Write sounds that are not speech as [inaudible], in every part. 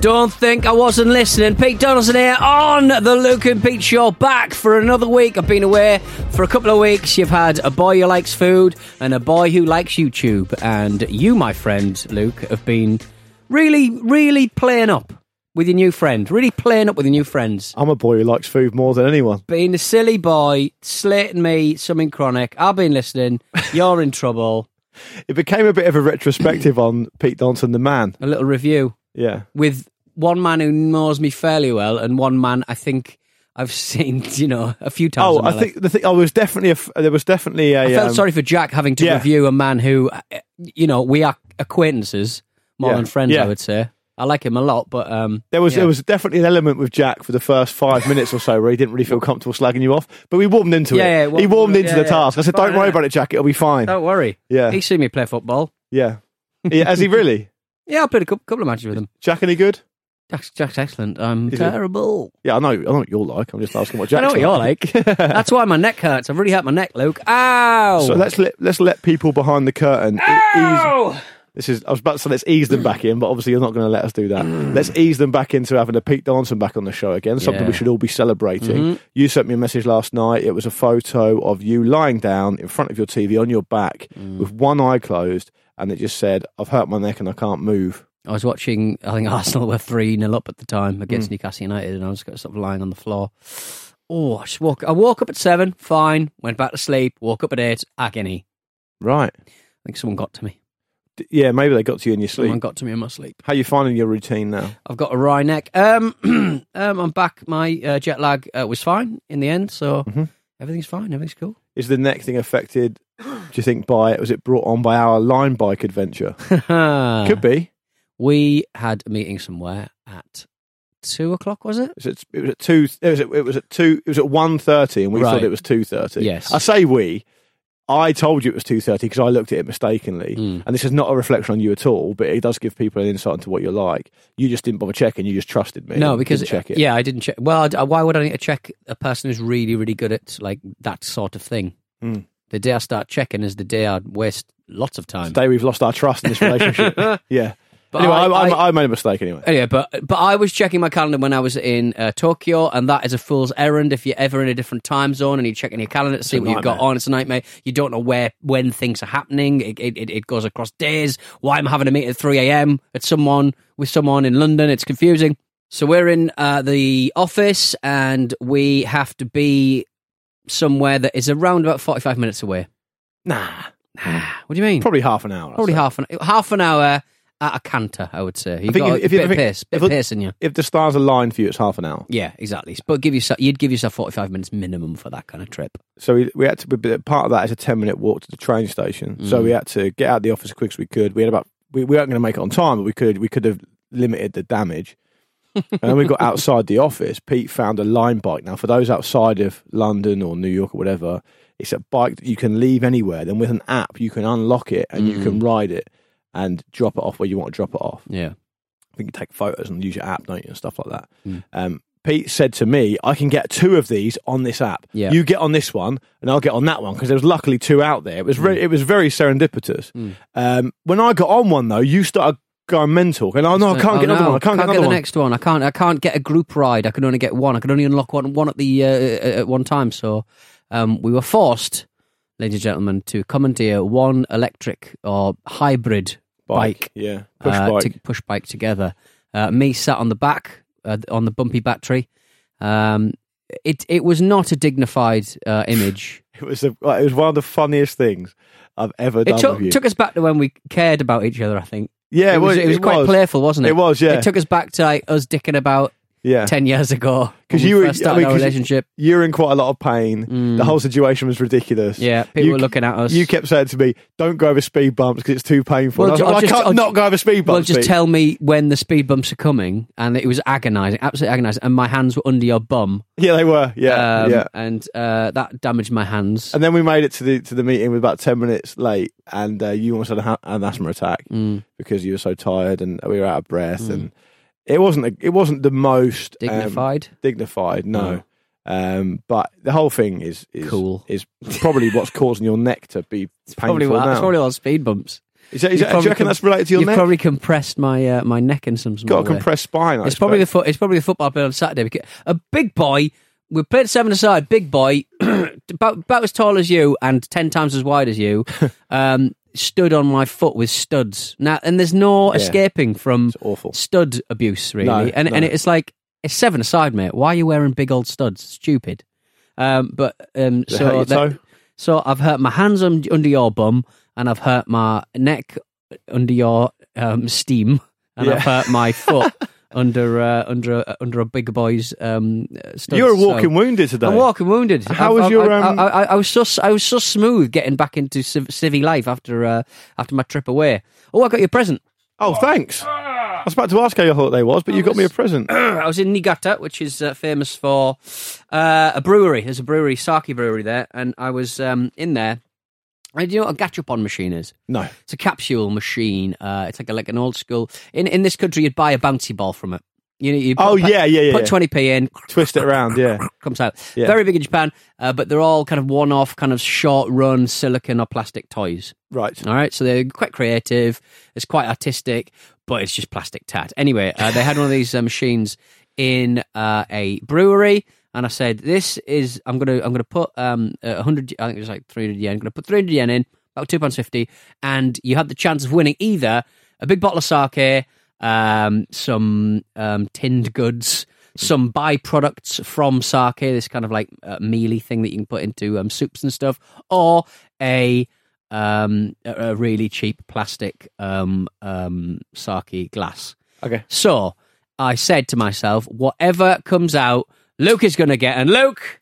Don't think I wasn't listening. Pete Donaldson here on the Luke and Pete Show, back for another week. I've been away for a couple of weeks. You've had a boy who likes food and a boy who likes YouTube. And you, my friend Luke, have been really, really playing up with your new friend. Really playing up with your new friends. I'm a boy who likes food more than anyone. Being a silly boy, slating me something chronic. I've been listening. You're in trouble. [laughs] It became a bit of a retrospective on Pete Donaldson, the man. A little review. Yeah. with one man who knows me fairly well and one man I think I've [laughs] seen, you know, a few times. Oh, I life. think the thing. I was definitely a. There was definitely a. I felt um, sorry for Jack having to yeah. review a man who, uh, you know, we are acquaintances more Yeah. than friends. Yeah. I would say I like him a lot, but um, There was there was definitely an element with Jack for the first five minutes or so where he didn't really feel comfortable slagging you off, but we warmed into it. yeah, he warmed- warmed into the task. I said, "Don't worry about it, Jack. It'll be fine." don't worry. Yeah, He's seen me play football. yeah. yeah. Has he really? [laughs] Yeah, I played a couple, couple of matches with him. Jack any good? Jack's, Jack's excellent. I'm Is he? terrible. Yeah, I know. I know what you're like. I'm just asking what Jack. [laughs] I know what you're like. [laughs] That's why my neck hurts. I've really hurt my neck, Luke. Ow! So let's let let's let people behind the curtain. e- ease, Ow! this is I was about to say let's ease them back in, but obviously you're not going to let us do that. Mm. let's ease them back into having a Pete Donaldson back on the show again. Something Yeah. we should all be celebrating. Mm-hmm. You sent me a message last night. It was a photo of you lying down in front of your TV on your back mm. with one eye closed, and it just said, "I've hurt my neck and I can't move." I was watching, I think Arsenal were 3 0 up at the time against Hmm. Newcastle United, and I was sort of lying on the floor. Oh, I just woke, I woke up at 7, fine, went back to sleep, woke up at 8, agony. Right. I think someone got to me. D- Yeah, maybe they got to you in your sleep. Someone got to me in my sleep. How are you finding your routine now? I've got a wry neck. Um, [clears throat] um, I'm back. My uh, jet lag uh, was fine in the end, so Mhm. everything's fine. Everything's cool. Is the neck thing affected? Do you think by was it brought on by our Lime bike adventure? [laughs] Could be. we had a meeting somewhere at 2 o'clock, was it? It was at, it was at two. It was at, it was at two. It was at one thirty, and we Right. thought it was two thirty. Yes. I say we. I told you it was two thirty because I looked at it mistakenly, Mm. and this is not a reflection on you at all. But it does give people an insight into what you're like. You just didn't bother checking. You just trusted me. No, and because didn't check it. yeah, I didn't check. Well, why would I need to check a person who's really, really good at like that sort of thing? The day I start checking is the day I waste lots of time. The day we've lost our trust in this relationship. [laughs] yeah. But anyway, I- I, I, I- made a mistake anyway. Anyway, but but I was checking my calendar when I was in uh, Tokyo, and that is a fool's errand. If you're ever in a different time zone and you're checking your calendar to see what you've got on, it's a nightmare. You don't know where when things are happening. It it, it- it goes across days. Why am I having a meeting at three a.m. at someone with someone in London? It's confusing. So we're in uh, the office, and we have to be somewhere that is around about forty-five minutes away. Nah, What do you mean? probably half an hour. Probably half an half an hour at a canter. I would say. You've got if- a if bit of pace, bit if of pace in you. If the stars align for you, it's half an hour. Yeah, exactly. But give yourself, you'd give yourself forty-five minutes minimum for that kind of trip. So we, we had to be part of that is a ten minute walk to the train station. Mm. So we had to get out of the office as quick as we could. We had about we, we weren't going to make it on time, but we could we could have limited the damage. [laughs] and then we got outside the office. Pete found a Lime bike. Now, for those outside of London or New York or whatever, it's a bike that you can leave anywhere. Then with an app, you can unlock it and you Mm. can ride it and drop it off where you want to drop it off. Yeah, I think you take photos and use your app, don't you, and stuff like that. Mm. Um, Pete said to me, "I can get two of these on this app. Yeah. You get on this one, and I'll get on that one because there was luckily two out there. It was very, it was very serendipitous. Mm. Um, when I got on one though, you started going mental, and oh no, I can't Oh, get another no, one. I can't, get get another the one. next one. I can't. I can't get a group ride. I can only get one. I can only unlock one one at the uh, at one time. So um, we were forced, ladies and gentlemen, to commandeer one electric or hybrid bike, yeah, push uh, bike. to push bike together. Uh, me sat on the back uh, on the bumpy battery. Um, it it was not a dignified uh, image. [laughs] It was a, it was one of the funniest things I've ever done It took, took us back to when we cared about each other. I think. Yeah, it was, it was quite playful, wasn't it? It was, yeah. It took us back to like us dicking about yeah. ten years ago. Because you were- first I started mean, our relationship. You're in quite a lot of pain. Mm. The whole situation was ridiculous. Yeah, people You- were looking at us. You kept saying to me, "Don't go over speed bumps because it's too painful." Well, I, was I'll I can't I'll not go over speed bumps. well, just Pete." tell me when the speed bumps are coming, and it was agonising, absolutely agonising. And my hands were under your bum, Yeah, they were. Yeah, um, yeah. and uh, that damaged my hands. And then we made it to the to the meeting with about ten minutes late, and uh, you almost had a, an asthma attack Mm, because you were so tired and we were out of breath, and it wasn't a, it wasn't the most um, dignified. dignified, no. Um, but the whole thing is, is Cool. Is probably what's causing your neck to be painful probably what, now. it's probably all speed bumps. Is that, is that, do you reckon com- that's related to your neck? you've neck? probably compressed my uh, my neck in some sort. Got a way. compressed spine. I It's probably the expect. foot. It's probably the football player on Saturday. Because a big boy. We played seven aside. Big boy, [clears throat] about about as tall as you and ten times as wide as you, [laughs] um, stood on my foot with studs. Now, and there's no Yeah. escaping from It's awful. stud abuse, really. No, and no. and it's like it's seven aside, mate. Why are you wearing big old studs? Stupid. Um, but um, so that- so I've hurt my hands un- under your bum, and I've hurt my neck under your um, steam, and Yeah. I've hurt my foot [laughs] under uh, under a, under a big boy's um, uh, studs. You were So- walking wounded today. I'm walking wounded. How I've- was I've- your, I, um, I, I, I was so I was so smooth getting back into civ- civvy life after uh, after my trip away. Oh, I got you a present. oh, thanks. I was about to ask how your holiday was, but you got me a present. [clears throat] I was in Niigata, which is uh, famous for uh, a brewery. There's a brewery, sake brewery there, and I was um, in there. Do you know what a gachapon machine is? No. It's a capsule machine. Uh, it's like a, like an old school. In in this country, you'd buy a bouncy ball from it. You know, you put, Oh, yeah, yeah, yeah. Put twenty p in, Twist it around, yeah. [coughs] comes out. Yeah. Very big in Japan, uh, but they're all kind of one-off, kind of short-run silicon or plastic toys. Right. All right, so they're quite creative. It's quite artistic, but it's just plastic tat. Anyway, uh, they had one of these uh, machines in uh, a brewery, and I said, "This is I'm gonna I'm gonna put um a hundred. I think it was like three hundred yen. I'm gonna put three hundred yen in, about two pounds fifty, and you had the chance of winning either a big bottle of sake, um, some um, tinned goods." Some byproducts from sake, this kind of like uh, mealy thing that you can put into um, soups and stuff, or a um, a, a really cheap plastic um, um, sake glass. Okay. So I said to myself, whatever comes out, Luke is going to get. And Luke,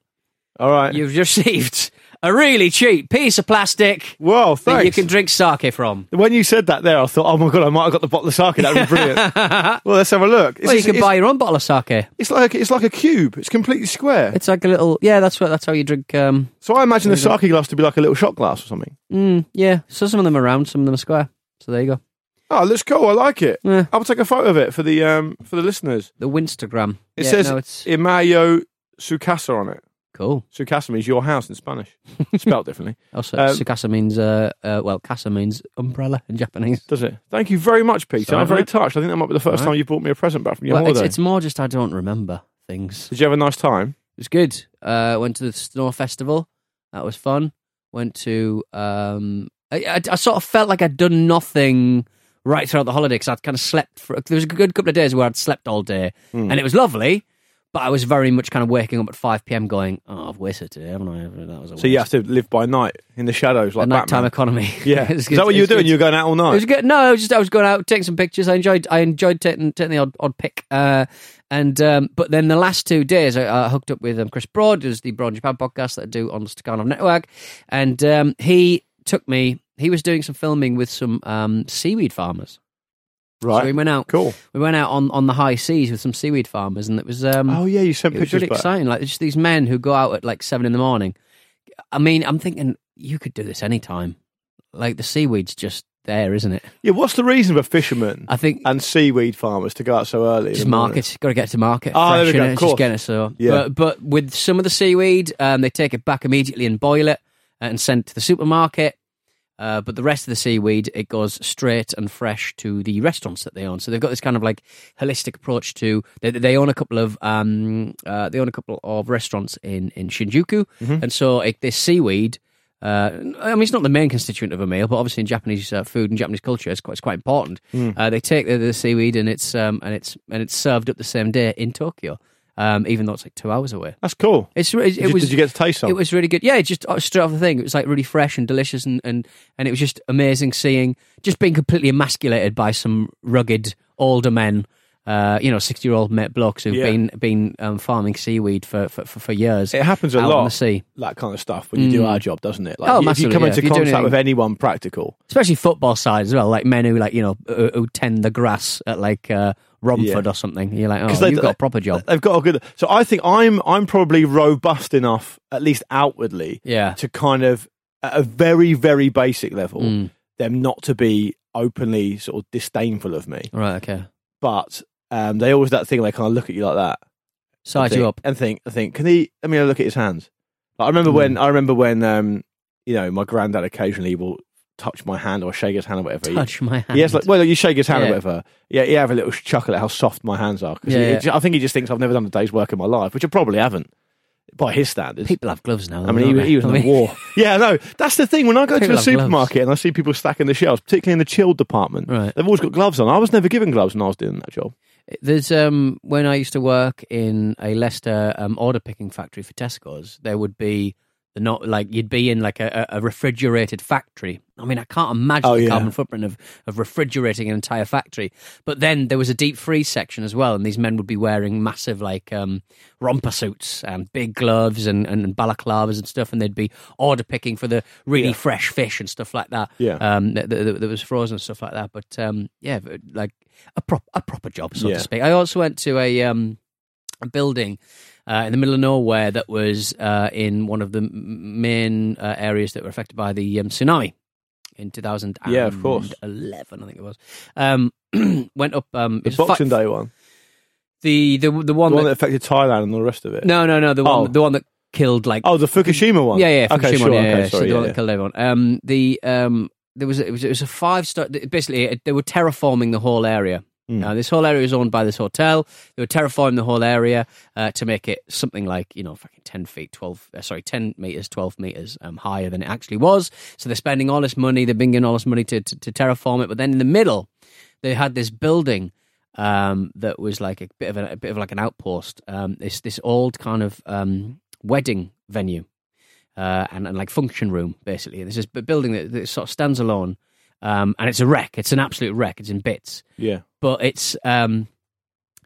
All right. you've received a really cheap piece of plastic well, that thanks. you can drink sake from. When you said that there, I thought, oh my God, I might have got the bottle of sake. That would be brilliant. [laughs] well, let's have a look. It's, well, you can buy your own bottle of sake. it's like it's like a cube. It's completely square. It's like a little, yeah. That's what. That's how you drink. Um, So I imagine the sake glass to be like a little shot glass or something. mm, yeah. So some of them are round, some of them are square. So there you go. Oh, it looks cool. I like it. Yeah. I'll take a photo of it for the um for the listeners. The Winstagram. It Yeah, says no, it's Imayo Sukasa on it. cool. Sukasa means your house in Spanish, [laughs] spelled differently. Also, Um, Sukasa means uh, uh, well, casa means umbrella in Japanese. Does it? Thank you very much, Peter. Sorry, I'm very mate. touched. I think that might be the first time you brought me a present back from your Well, it's, holiday. it's more just I don't remember things. Did you have a nice time? It was good. Uh, went to the Snow Festival. That was fun. Went to. Um, I, I, I sort of felt like I'd done nothing right throughout the holiday because I'd kind of slept for. There was a good couple of days where I'd slept all day, Hmm. and it was lovely. But I was very much kind of waking up at five pm, going, "Oh, I've wasted today, haven't I?" That was a So you have to live by night in the shadows like nighttime Batman. economy. [laughs] Yeah. It Is that what you were doing? You were going out all It night? was good. No, I was just I was going out taking some pictures. I enjoyed I enjoyed taking taking the odd, odd pic. Uh, and um, but then the last two days, I, I hooked up with um, Chris Broad, who's the Broad Japan podcast that I do on the Stakhanov Network, and um, he took me. He was doing some filming with some um, seaweed farmers. right. So we went out. cool. We went out on, on the high seas with some seaweed farmers, and it was um, Oh yeah, you sent it was pictures really back. exciting. Like just these men who go out at like seven in the morning. I mean, I'm thinking you could do this anytime. Like the seaweed's just there, isn't it? Yeah. What's the reason for fishermen I think and seaweed farmers to go out so early? just market. Got to get to market. Oh, there we go, innit? of Just course. it so. Yeah. But, but with some of the seaweed, um, they take it back immediately and boil it and send it to the supermarket. Uh, but the rest of the seaweed, it goes straight and fresh to the restaurants that they own. So they've got this kind of like holistic approach to. They, they own a couple of um, uh, they own a couple of restaurants in in Shinjuku, Mm-hmm. and so it, this seaweed. Uh, I mean, it's not the main constituent of a meal, but obviously in Japanese uh, food and Japanese culture, it's quite, it's quite important. Mm. Uh, they take the, the seaweed and it's um, and it's and it's served up the same day in Tokyo, um, even though it's like two hours away. That's cool. It's re- it, Did, you, was did you get to taste some? it was really good. Yeah, just uh, straight off the thing, it was like really fresh and delicious, and and and it was just amazing seeing just being completely emasculated by some rugged older men. Uh, you know, sixty-year-old blokes who've Yeah. been been um, farming seaweed for, for, for, years. it happens a out lot. on the sea. that kind of stuff when you do our job, doesn't it? Like, Oh, if you come yeah. into If you do contact anything- with anyone practical, especially football side as well, like men who like you know who, who tend the grass at like uh, Romford Yeah. or something. You're like, oh, they- you've got a proper job. they've got a good. So I think I'm I'm probably robust enough, at least outwardly, Yeah, to kind of at a very very basic level, Mm. them not to be openly sort of disdainful of me, right, okay. but um, they always that thing they kind of look at you like that, Size you up. and think, I think, can he? Let me have look at his hands. Like, I remember Mm. when I remember when um, you know my granddad occasionally will touch my hand or shake his hand or whatever. He- Touch my hand. Yes, like, well, you shake his hand Yeah. or whatever. Yeah, he have a little chuckle at how soft my hands are. 'Cause Yeah, he- yeah. I think he just thinks I've never done a day's work in my life, which I probably haven't by his standards. People have gloves now. I mean, he, he was in the war. [laughs] Yeah, no, that's the thing. When I go to People a have gloves. supermarket and I see people stacking the shelves, particularly in the chilled department, Right. they've always got gloves on. I was never given gloves when I was doing that job. There's um when I used to work in a Leicester um, order picking factory for Tesco's, there would be not like you'd be in like a, a a refrigerated factory. I mean, I can't imagine Oh, the yeah. carbon footprint of of refrigerating an entire factory. But then there was a deep freeze section as well, and these men would be wearing massive like um romper suits and big gloves and, and balaclavas and stuff, and they'd be order picking for the really Yeah. fresh fish and stuff like that. Yeah. um, that, that, that was frozen and stuff like that. But um, yeah, like a prop a proper job, so Yeah. to speak. I also went to a um a building uh, in the middle of nowhere that was uh, in one of the main uh, areas that were affected by the um, tsunami in 2011. Yeah, of course. I think it was. Um, [clears throat] went up. Um, The was fi- Boxing Day one. The the the one, The one that, that affected Thailand and all the rest of it. no no no the one Oh. the one that killed like Oh, the Fukushima one? yeah, yeah, Okay, Fukushima sure. one, yeah, okay, yeah. so sorry. the one yeah, that killed everyone. Um, the um, there was a, it was it was a five star. Basically, it, they were terraforming the whole area. Mm. Uh, this whole area is owned by this hotel. They were terraforming the whole area uh, to make it something like you know, fucking ten feet, twelve, uh, sorry, ten meters, twelve meters um, higher than it actually was. So they're spending all this money. They're bringing all this money to, to to terraform it. But then in the middle, they had this building um, that was like a bit of a, a bit of like an outpost. Um, this this old kind of um, wedding venue uh, and, and like function room basically. This b- building that, that sort of stands alone, um, and it's a wreck. It's an absolute wreck. It's in bits, yeah. But it's um,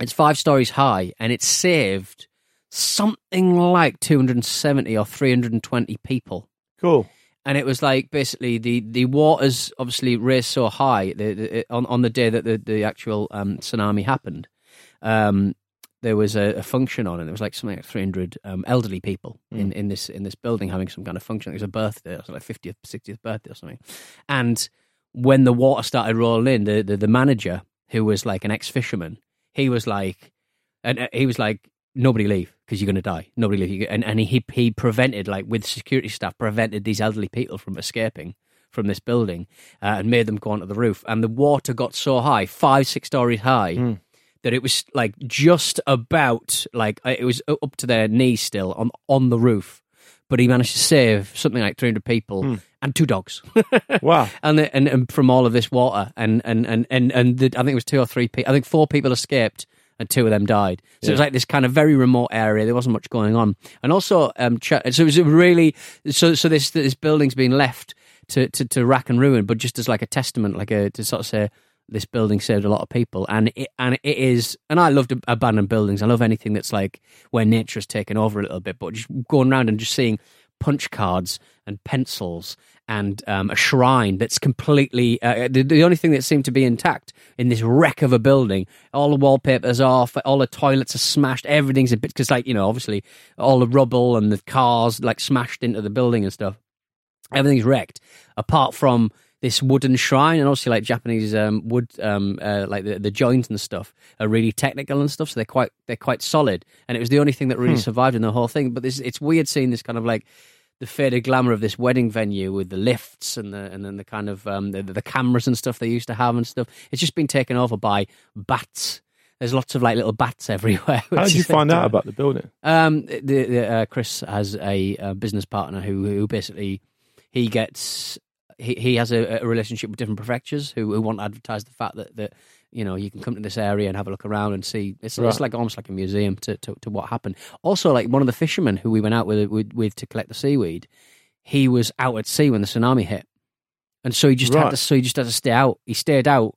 it's five stories high, and it saved something like 270 or 320 people Cool. and it was like basically the the waters obviously raised so high the, the, on on the day that the the actual um, tsunami happened. Um, there was a, a function on, and it was like something like three hundred um, elderly people in, in this in this building having some kind of function. It was a birthday, it was like fiftieth, sixtieth birthday or something. And when the water started rolling in, the the, the manager who was like an ex fisherman, he was like, and uh, he was like, nobody leave because you're going to die. Nobody leave. And and he he prevented like with security staff prevented these elderly people from escaping from this building uh, and made them go onto the roof. And the water got so high, five six stories high. That it was like just about like uh, it was up to their knees still on on the roof, but he managed to save something like three hundred people and two dogs. [laughs] Wow. [laughs] and, and and from all of this water and and and and, and the, I think it was two or three people. I think four people escaped and two of them died. So it was like this kind of very remote area. There wasn't much going on, and also um, so it was really so so this this building's been left to, to to rack and ruin, but just as like a testament, like a to sort of say. This building saved a lot of people, and it and it is. And I love abandoned buildings. I love anything that's like where nature has taken over a little bit. But just going around and just seeing punch cards and pencils and um, a shrine that's completely uh, the, the only thing that seemed to be intact in this wreck of a building all the wallpaper's off all the toilets are smashed everything's a bit because like you know obviously all the rubble and the cars like smashed into the building and stuff everything's wrecked apart from this wooden shrine and obviously like Japanese um, wood um, uh, like the, the joints and stuff are really technical and stuff so they're quite they're quite solid. And it was the only thing that really survived in the whole thing. But this it's weird seeing this kind of like the faded glamour of this wedding venue with the lifts and the and then the kind of um, the, the cameras and stuff they used to have and stuff. It's just been taken over by bats. There's lots of like little bats [laughs] everywhere How did you find out about the building? um, the, the, uh, Chris has a, uh business partner who who basically he gets he, he has a, a relationship with different prefectures who, who want to advertise the fact that, that you know you can come to this area and have a look around and see it's, Right. it's like almost like a museum to, to, to what happened. Also, like one of the fishermen who we went out with, with with to collect the seaweed, he was out at sea when the tsunami hit, and so he just had to so he just had to stay out. He stayed out.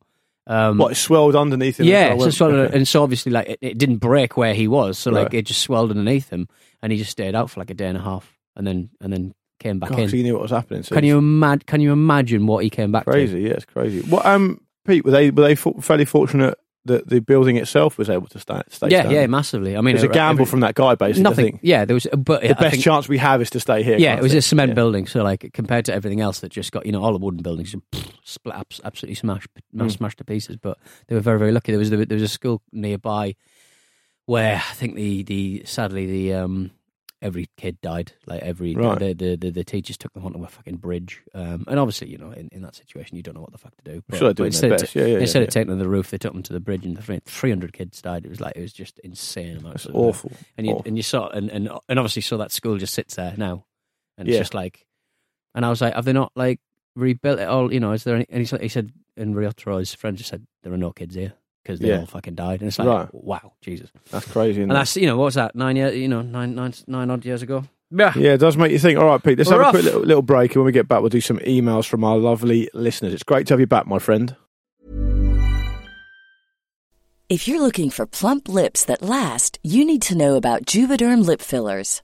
Um, What, it swelled underneath him? yeah, so, okay. and so obviously, like it, it didn't break where he was, so like Right. it just swelled underneath him, and he just stayed out for like a day and a half, and then and then came back God, in. so you knew what was happening. So Can you imagine? Can you imagine what he came back Crazy, yeah, it's crazy. What, um, Pete, were they were they fairly fortunate that the building itself was able to stay? stay? Yeah, standing? yeah, massively. I mean, It was a gamble every- from that guy, basically. I nothing. think. Yeah, there was, but The I best think- chance we have is to stay here. Yeah, it was thing. a cement Yeah. building, so like compared to everything else that just got you know all the wooden buildings just pff, split abs- absolutely smashed Mm. smashed to pieces. But they were very very lucky. There was there was a school nearby where I think the the sadly the um every kid died. Like every Right. the, the the the teachers took them onto a fucking bridge. Um, and obviously, you know, in, in that situation, you don't know what the fuck to do. I'm sure doing instead of. Yeah, yeah, instead yeah, of taking them to the roof, they took them to the bridge, and three hundred kids died. It was like it was just insane amounts. Of awful. And you Awful. and you saw and, and and obviously so that school just sits there now, and it's just like, and I was like, have they not like rebuilt it all? You know, is there any? And he said, he said, and Ryotaro, his friend just said there are no kids here because they Yeah. all fucking died, and it's like, Right. wow, Jesus. That's crazy. Isn't And that's you know what was that nine years? You know nine nine nine odd years ago. Yeah. Yeah, it does make you think. All right, Pete, let's We're have a quick little, little break, and when we get back, we'll do some emails from our lovely listeners. It's great to have you back, my friend. If you're looking for plump lips that last, you need to know about Juvederm lip fillers.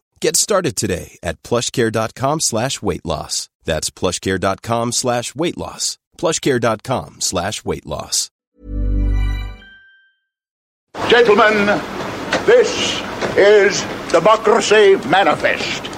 Get started today at plushcare.com slash weight loss. That's plushcare.com slash weight loss. plushcare.com slash weight loss. Gentlemen, this is Democracy Manifest.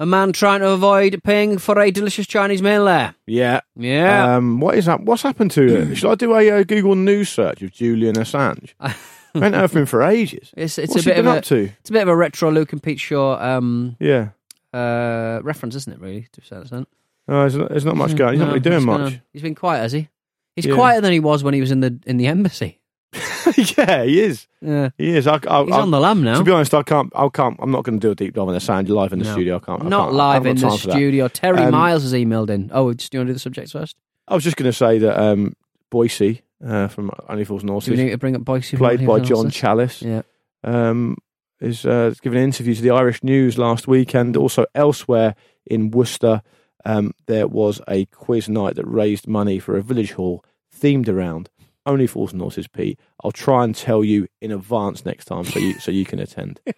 A man trying to avoid paying for a delicious Chinese meal there. Yeah. Yeah. Um, what is that? What's happened to it? Should I do a uh, Google News search of Julian Assange? [laughs] [laughs] I haven't heard from him for ages. it's it's What's a bit he been of a up to? it's a bit of a retro Luke and Pete Show um, Yeah. uh, reference, isn't it? Really, to a certain extent. Oh, there's, not, there's not much going. He's not No, really doing what's going much. on? He's been quiet, has he? He's Yeah. quieter than he was when he was in the in the embassy. [laughs] yeah, he is. Yeah, He is. I, I, he's I, on the lam now. To be honest, I can't. I can't. I'm not going to do a deep dive on Assange live in the No. studio. I can't. I Not can't- I live haven't in got the time for that. studio. Terry Um, Miles has emailed in. Oh, just do you want to do the subjects first? I was just going to say that um, Boycie uh, from Only Fools and Do we Horses, need to bring up Boycie? played by John Challis, Yeah. um, is uh, giving an interview to the Irish News last week, and also elsewhere in Worcester. Um, there was a quiz night that raised money for a village hall themed around Only Fools and Horses. Pete, I'll try and tell you in advance next time so you so you can attend. [laughs]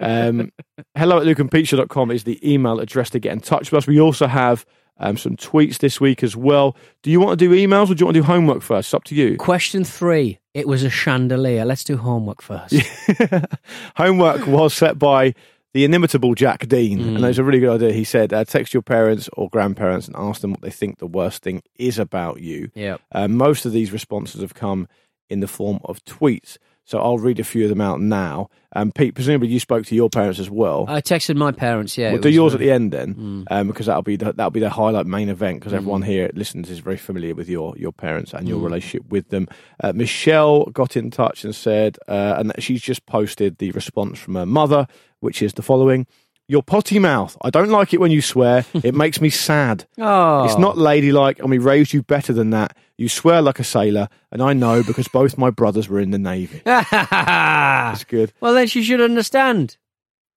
Um, hello at lukeandpeteshow.com is the email address to get in touch with us. We also have um, some tweets this week as well. Do you want to do emails or do you want to do homework first? It's up to you. Question three. It was a chandelier. Let's do homework first. [laughs] homework was set by the inimitable Jack Dean, Mm. and it was a really good idea. He said, uh, "Text your parents or grandparents and ask them what they think the worst thing is about you." yeah. Uh, most of these responses have come in the form of tweets, so I'll read a few of them out now. Um, Pete, presumably you spoke to your parents as well. I texted my parents. Yeah. we'll do yours uh, at the end then, Mm. um, because that'll be the, that'll be the highlight main event. Because everyone here listens is very familiar with your your parents and your Mm. relationship with them. Uh, Michelle got in touch and said, uh, and she's just posted the response from her mother, which is the following: "Your potty mouth. I don't like it when you swear. [laughs] it makes me sad. Oh. It's not ladylike, and we raised you better than that. You swear like a sailor, and I know because both my brothers were in the navy. [laughs] That's good." well, then she should understand.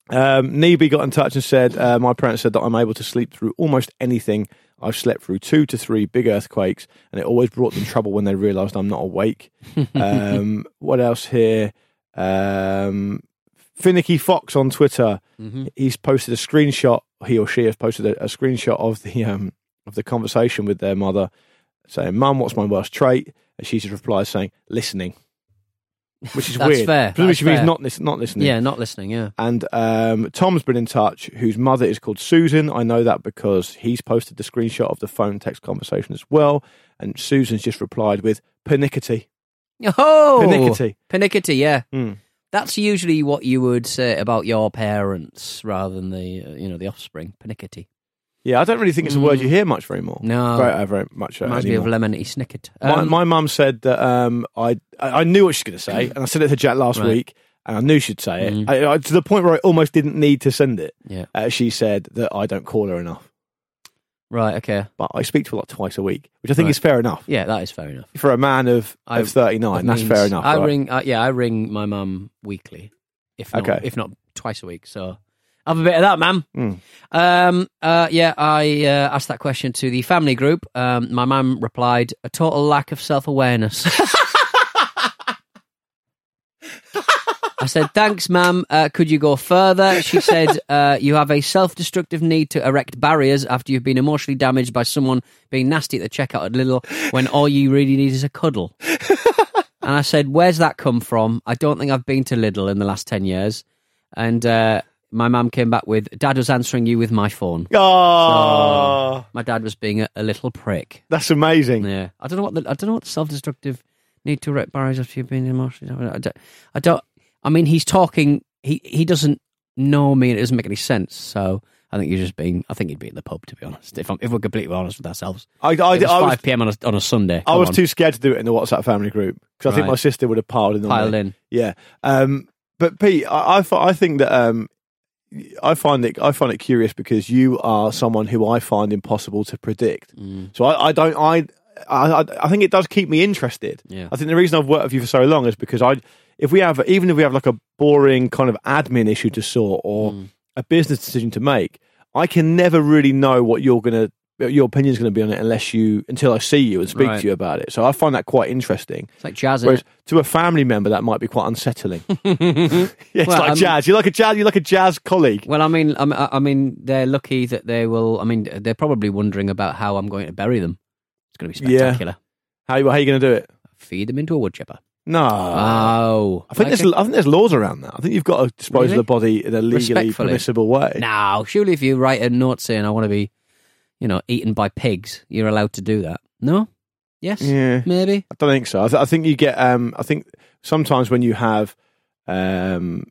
Um, Neeby got in touch and said, uh, My parents said that I'm able to sleep through almost anything. I've slept through two to three big earthquakes, and it always brought them trouble when they realised I'm not awake. [laughs] um, what else here? Um, Finicky Fox on Twitter. He's posted a screenshot. He or she has posted a, a screenshot of the um, of the conversation with their mother, saying, "Mum, what's my worst trait?" And she just replies saying, "Listening." which is [laughs] That's weird. fair. Presumably That's she means fair. not lis- not listening. Yeah, not listening. Yeah. And um, Tom's been in touch, whose mother is called Susan. I know that because he's posted the screenshot of the phone text conversation as well. And Susan's just replied with pernickety. Oh, Pernickety. Pernickety, yeah. Hmm. That's usually what you would say about your parents rather than the uh, you know the offspring. Pernickety. Yeah, I don't really think it's a word you hear much very more. Mm. No. very, uh, very much uh, Reminds me of anymore. lemony snicket. my Um, my mum said that um, I I knew what she was going to say, and I said it to Jack last Right. week, and I knew she'd say it Mhm. I, I, to the point where I almost didn't need to send it. yeah. Uh, she said that I don't call her enough, Right. Okay. but I speak to her like twice a week, which I think Right. is fair enough Yeah, that is fair enough. for a man of, I- of thirty nine. That That's means fair enough. I right? ring. Uh, yeah, I ring my mum weekly, if not, Okay. if not twice a week. So have a bit of that, man. Mm. Um. Uh. Yeah. I uh, asked that question to the family group. Um. My mum replied, "A total lack of self awareness." [laughs] I said, "Thanks, ma'am. Uh, could you go further?" She said, [laughs] uh, "You have a self-destructive need to erect barriers after you've been emotionally damaged by someone being nasty at the checkout at Lidl, when all you really need is a cuddle." [laughs] and I said, "Where's that come from? I don't think I've been to Lidl in the last ten years." And uh, my mum came back with, "Dad was answering you with my phone." Oh, My dad was being a, a little prick. that's amazing. Yeah, I don't know what the I don't know what the self-destructive need to erect barriers after you've been emotionally. damaged. I don't, I don't. I mean, he's talking. He he doesn't know me, and it doesn't make any sense. So I think you're just being. I think you'd be in the pub, to be honest. If I'm, if we're completely honest with ourselves, I, I, I was was, five p.m. on a on a Sunday. I was on. too scared to do it in the WhatsApp family group because I think my sister would have piled in. on piled me. in. Yeah. Um, but Pete, I, I, I think that um, I find it I find it curious because you are someone who I find impossible to predict. Mm. So I, I don't I, I I think it does keep me interested. Yeah. I think the reason I've worked with you for so long is because I if we have even if we have like a boring kind of admin issue to sort or Mm. a business decision to make, I can never really know what you're gonna your opinion is going to be on it unless you until I see you and speak Right. to you about it. So I find that quite interesting. It's like jazz. Whereas to a family member, that might be quite unsettling. [laughs] yeah, it's Well, like I'm- jazz. You're like a jazz. You're like a jazz colleague. Well, I mean, I'm- I I mean, they're lucky that they will. I mean, they're probably wondering about how I'm going to bury them. It's going to be spectacular. How, how are you going to do it? Feed them into a wood chipper. No, oh, I think Like there's I think there's laws around that. I think you've got to dispose Really? of the body in a legally Respectfully. permissible way. Now, surely if you write a note saying I want to be, you know, eaten by pigs, you're allowed to do that. No? Yes? Yeah, Maybe? I don't think so. I, th- I think you get. Um, I think sometimes when you have um,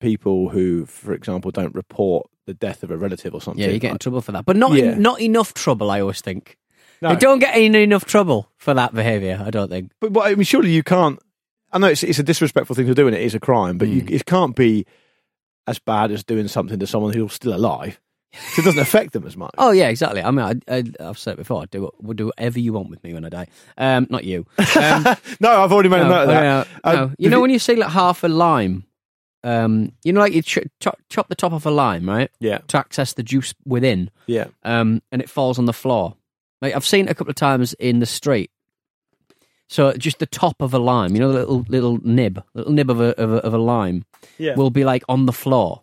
people who, for example, don't report the death of a relative or something. Yeah, you get in trouble for that. But not Yeah. not enough trouble, I always think. No. They don't get in enough trouble for that behaviour, I don't think. But, but I mean, surely you can't. I know it's, it's a disrespectful thing to do, and it is a crime. But you, Mm. it can't be as bad as doing something to someone who's still alive. 'Cause it doesn't affect them as much. [laughs] Oh yeah, exactly. I mean, I, I, I've said it before. I'd do do whatever you want with me when I die. Um, not you. Um, [laughs] no, I've already made a note of that. no, Uh, no. You know when you say like half a lime, um, you know, like you ch- chop, chop the top off a lime, right, Yeah, to access the juice within, yeah. um, and it falls on the floor. Like I've seen it a couple of times in the street. So just the top of a lime, you know, the little little nib, little nib of a of a, of a lime, Yeah. will be like on the floor.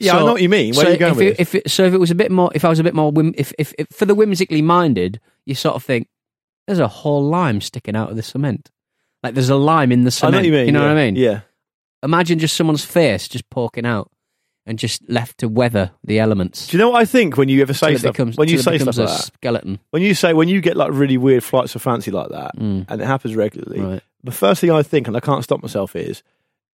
Yeah, I know what you mean. Where so are you going if with it, this? if it, so if it was a bit more, if I was a bit more, whim, if, if if for the whimsically minded, you sort of think there's a whole lime sticking out of the cement, like there's a lime in the I know cement. what you mean. know yeah. what I mean? Yeah. Imagine just someone's face just poking out and just left to weather the elements. Do you know what I think when you ever say stuff? becomes, when you say stuff a like that, skeleton. when you say when you get like really weird flights of fancy like that, Mm. and it happens regularly, Right. the first thing I think, and I can't stop myself, is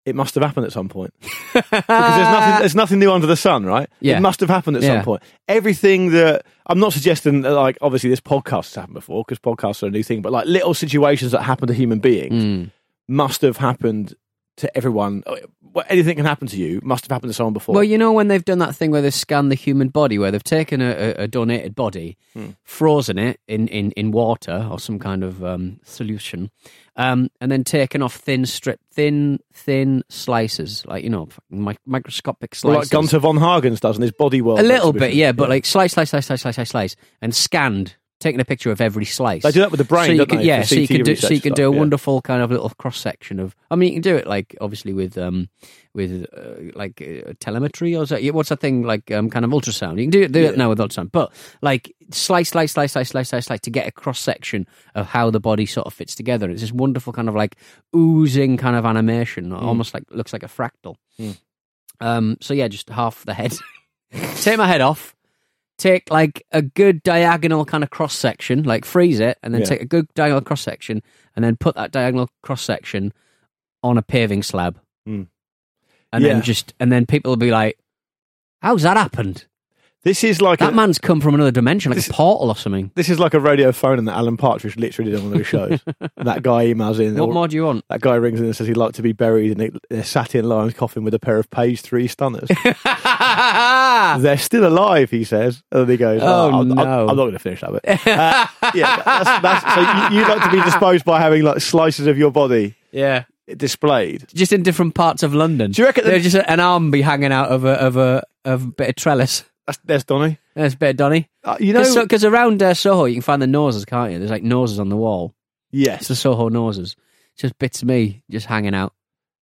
it must have happened at some point [laughs] because there's nothing, there's nothing new under the sun, right? Yeah. It must have happened at Yeah. some point. Everything that I'm not suggesting that, like, obviously this podcast has happened before because podcasts are a new thing, but like little situations that happen to human beings Mm. must have happened to everyone. Well, Anything can happen to you must have happened to someone before. Well, you know when they've done that thing where they scan the human body, where they've taken a, a, a donated body, Hmm. frozen it in, in, in water or some kind of um, solution, um, and then taken off thin strip, thin thin slices, like you know, mi- microscopic Well, like slices. Gunther von Hagens does in his body world. a little bit, yeah, but like slice, slice, slice, slice, slice, slice, slice, and scanned taking a picture of every slice. They do that with the brain, so you can, Yeah, so you can do so you can do a yeah. wonderful kind of little cross section of. I mean, you can do it like obviously with um with uh, like uh, telemetry or that, what's that thing like um kind of ultrasound. You can do it do it now with ultrasound, but like slice slice slice slice slice slice slice to get a cross section of how the body sort of fits together. It's this wonderful kind of like oozing kind of animation, Hmm. almost like looks like a fractal. Um, so yeah, just half the head. [laughs] Take my head off. Take like a good diagonal kind of cross section, like freeze it, and then Yeah. take a good diagonal cross section, and then put that diagonal cross section on a paving slab, Mm. and Yeah. then just and then people will be like, "How's that happened? This is like That a, man's come from another dimension, like This- a portal or something." this is like a radio phone and that Alan Partridge literally did on one of his shows. [laughs] that guy emails in. What or- more do you want? That guy rings in and says he'd like to be buried in a, a satin lion's coffin with a pair of page three stunners. [laughs] They're still alive, he says. And then he goes, Oh, I'm, I'm- no. I'm, not going to finish that bit. Uh, yeah, that's, that's, so you, you like to be disposed by having like slices of your body yeah, displayed. just in different parts of London. Do you reckon There's just an arm be hanging out of a of a of a bit of trellis? That's, there's Donny. There's of Donny. Uh, you know, Because around uh, Soho, you can find the noses, can't you? There's like noses on the wall. It's yes, the Soho noses. Just bits of me just hanging out.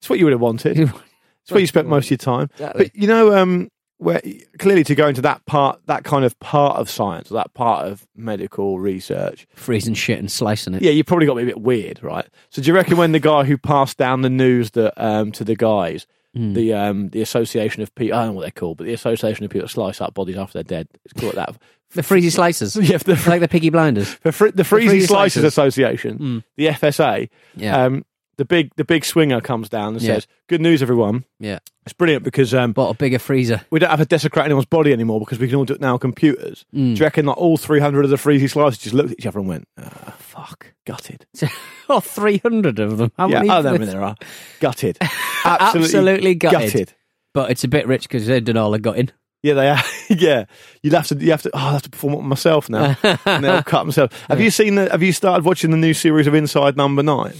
it's what you would have wanted. [laughs] It's where you spent most of your time. Exactly. But you know, um, where clearly to go into that part, that kind of part of science, or that part of medical research, Freezing shit and slicing it. yeah, you probably got me a bit weird, right? So do you reckon when the guy who passed down the news that um, to the guys, Hmm. the um, the Association of people, I don't know what they're called, but the Association of people that slice up bodies after they're dead, it's called that. [laughs] The freezy slicers. [laughs] yeah, the, like the Piggy Blinders. the, fr- the Freezy Freezy Slicers Slicers. Association, Mm. the FSA, Yeah. um, the big the big swinger comes down and Yeah. says, "Good news, everyone! yeah. It's brilliant because um, Bought a bigger freezer. we don't have to desecrate anyone's body anymore because we can all do it now on computers." Mm. Do you reckon that all 300 of the Freezy slicers just looked at each other and went, ah, Fuck. gutted? [laughs] oh, 300 of them. How yeah, many? I don't know how many there are. [laughs] Gutted. [laughs] Absolutely, Absolutely gutted. gutted. But it's a bit rich because they've done all the gutting. Yeah, they are. yeah, you'd have to. You have to. Oh, I have to perform it myself now, and they'll cut themselves. Have you seen the? Have you started watching the new series of Inside Number Nine?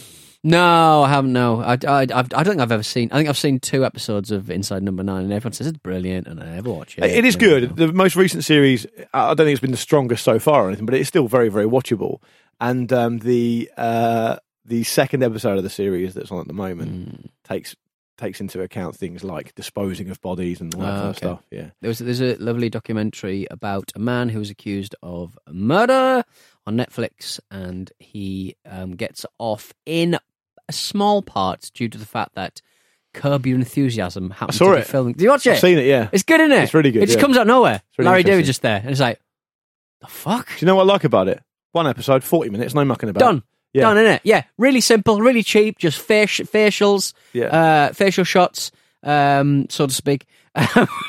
No, I haven't. No, I, I, I've, I don't think I've ever seen. I think I've seen two episodes of Inside Number Nine, and everyone says it's brilliant, and I never watch it. It is good. The most recent series, I don't think it's been the strongest so far or anything, but it's still very, very watchable. And um, the uh, the second episode of the series that's on at the moment Mm. takes takes into account things like disposing of bodies and all that Ah, kind of okay. stuff. Yeah, There was there's a lovely documentary about a man who was accused of murder on Netflix, and he um, gets off in a small part due to the fact that Curb Your Enthusiasm happened saw to be it. filming. Do you watch it? I've seen it. Yeah. It's good, isn't it? It's really good, It just yeah. comes out of nowhere. really Larry David just there, and it's like, the fuck, Do you know what I like about it? One episode, forty minutes, no mucking about. done. Yeah. Done, innit? Yeah, really simple, really cheap, just faci- facials, Yeah. uh, facial shots, um, so to speak.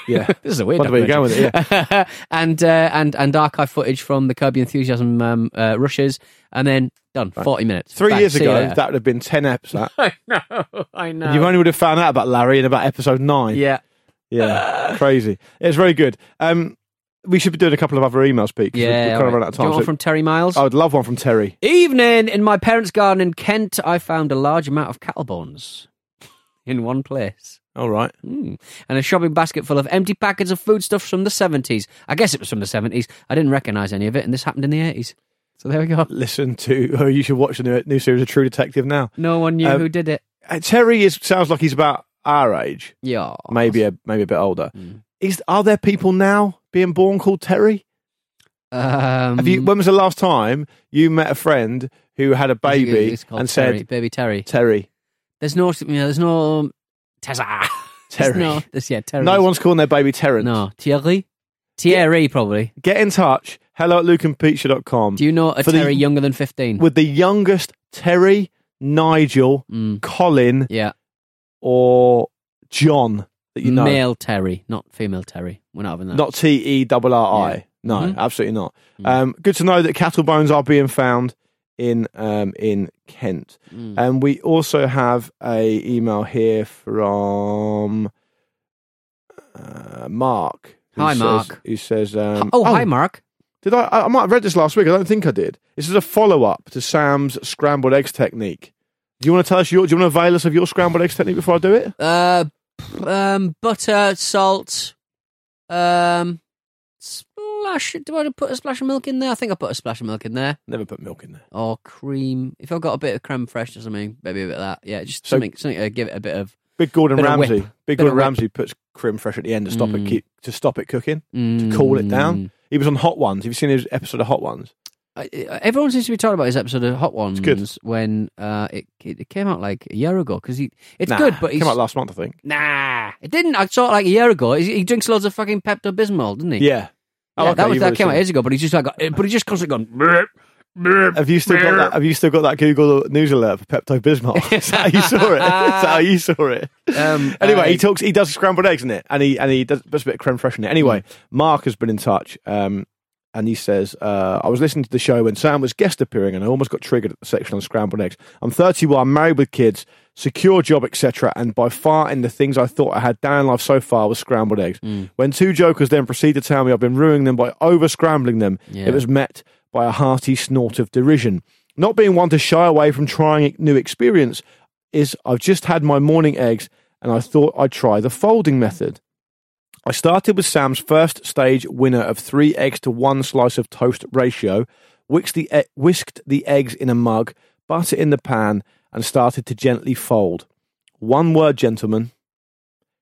Yeah. [laughs] this is a weird. Wonder where you're going with it, yeah. [laughs] and uh, and and archive footage from the Curb Your Enthusiasm um, uh, rushes, and then done. Forty minutes. Three Bang, years ago, that would have been ten episodes. [laughs] I know, I know. You only would have found out about Larry in about episode nine. yeah, Yeah, [sighs] crazy. It's very good. Um, we should be doing a couple of other emails, Pete. yeah. we're kind all of right. run out of Do you time. want one from Terry Miles? I would love one from Terry. Evening in my parents' garden in Kent, I found a large amount of cattle bones in one place. All right. Mm. And a shopping basket full of empty packets of foodstuffs from the 70s. I guess it was from the 70s. I didn't recognise any of it, and this happened in the 80s. So there we go. Listen to. Oh, you should watch the new, new series of True Detective now. No one knew Um, who did it. Uh, Terry is sounds like he's about our age, Yeah. maybe a maybe a bit older. Mm. Is are there people now being born called Terry? Um, Have you? When was the last time you met a friend who had a baby and Terry, said Baby Terry. Terry? There's no, you know, there's no Tessa. Terry. No, there's, yeah, Terry. No one's calling their baby Terrence. No, Thierry? Thierry, probably. Get in touch. Hello at lukeandpeteshow.com Do you know a For the- Terry younger than 15? with the youngest Terry, Nigel, Mm, Colin, yeah. or John that you know. Male Terry, not female Terry. We're not having that. Not T E R R I. Yeah. No, Mhm. absolutely not. Mm. Um, good to know that cattle bones are being found in um, in Kent. Mm. And we also have a email here from uh, Mark. Hi, says- Mark. Who says, um, oh, hi, Mark. Did I? I might have read this last week. I don't think I did. This is a follow up to Sam's scrambled eggs technique. Do you want to tell us your? Do you want to avail us of your scrambled eggs technique before I do it? Uh, um, butter, salt, um, splash. Do I put a splash of milk in there? I think I put a splash of milk in there. Never put milk in there. Or cream. If I've got a bit of creme fraiche or something, maybe a bit of that. Yeah, just So- something, something to give it a bit of. Big Gordon Bit of whip. Ramsay. Big Bit of Gordon whip. Ramsay puts creme fraiche at the end to stop it Mm. keep, to stop it cooking to cool it down. He was on Hot Ones. Have you seen his episode of Hot Ones? I- I- Everyone seems to be talking about his episode of Hot Ones good. when uh, it it came out like a year ago because he it's Nah, good, but it he's came out last month, I think. nah, it didn't. I saw it like a year ago. He, he drinks loads of fucking Pepto Bismol, doesn't he? Yeah. Oh, Yeah, okay, that was that came out seen it. ages ago, but he's just like, but he just constantly going. "Bleh, bleh, Have you still got that? Have you still got that Google News alert for Pepto Bismol? [laughs] [laughs] Is that how you saw it? Is that how you saw it? Um, Anyway, uh, he talks. He does scrambled eggs in it, and he and he does, puts a bit of creme fraiche in it. Anyway, Mm. Mark has been in touch, um, and he says, uh, "I was listening to the show when Sam was guest appearing, and I almost got triggered at the section on scrambled eggs. I'm 31, married with kids, secure job, etc. And by far, in the things I thought I had down in life so far was scrambled eggs. Mm. When two jokers then proceed to tell me I've been ruining them by over scrambling them, Yeah. it was met by a hearty snort of derision. Not being one to shy away from trying new experience is I've just had my morning eggs and I thought I'd try the folding method. I started with Sam's first stage winner of three eggs to one slice of toast ratio, whisked the, e- whisked the eggs in a mug, butter in the pan, and started to gently fold. One word, gentlemen.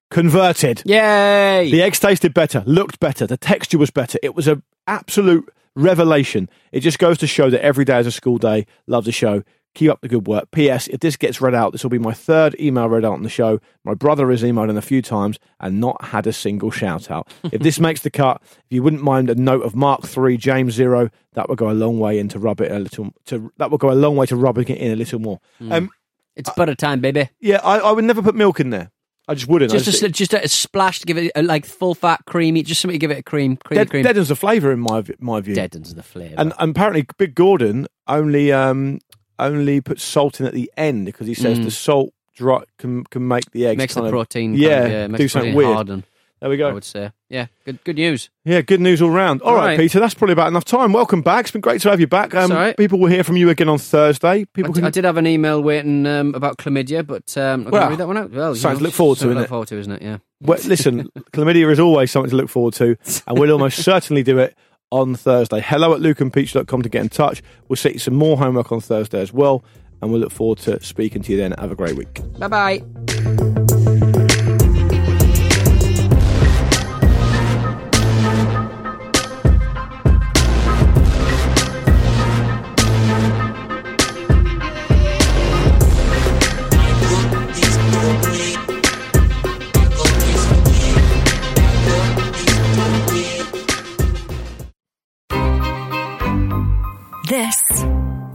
Converted. Yay! The eggs tasted better, looked better, the texture was better. It was an absolute revelation. It just goes to show that every day is a school day. Love the show. Keep up the good work. P.S. If this gets read out, this will be my third email read out on the show. My brother has emailed in a few times and not had a single shout out. [laughs] if this makes the cut, if you wouldn't mind a note of Mark Three, James Zero, that would go a long way in to rub it a little. To that would go a long way to rubbing it in a little more. Um, it's butter time, baby. yeah, I, I would never put milk in there. I just wouldn't. I Just a, just a splash to give it a, like full fat creamy, just something to give it a cream, creamy dead, cream. deadens the flavour in my my view. Deadens the flavour. And apparently, Big Gordon only um, only puts salt in at the end because he says Mm. the salt dry can can make the eggs makes the of- protein, yeah, kind of, yeah, makes do the something weird. harden. There we go. I would say, yeah, good, good news. Yeah, good news all round. All right, Right. Peter, that's probably about enough time. Welcome back. It's been great to have you back. Um. People will hear from you again on Thursday. I, People d- can. I did have an email waiting um, about chlamydia, but um, Well, read that one out. Well, to look forward to, isn't look it? forward to, isn't it? Yeah. Well, listen, [laughs] chlamydia is always something to look forward to, and we'll almost certainly do it on Thursday. Hello at lukeandpeteshow.com to get in touch. We'll set you some more homework on Thursday as well, and we'll look forward to speaking to you then. Have a great week. Bye bye.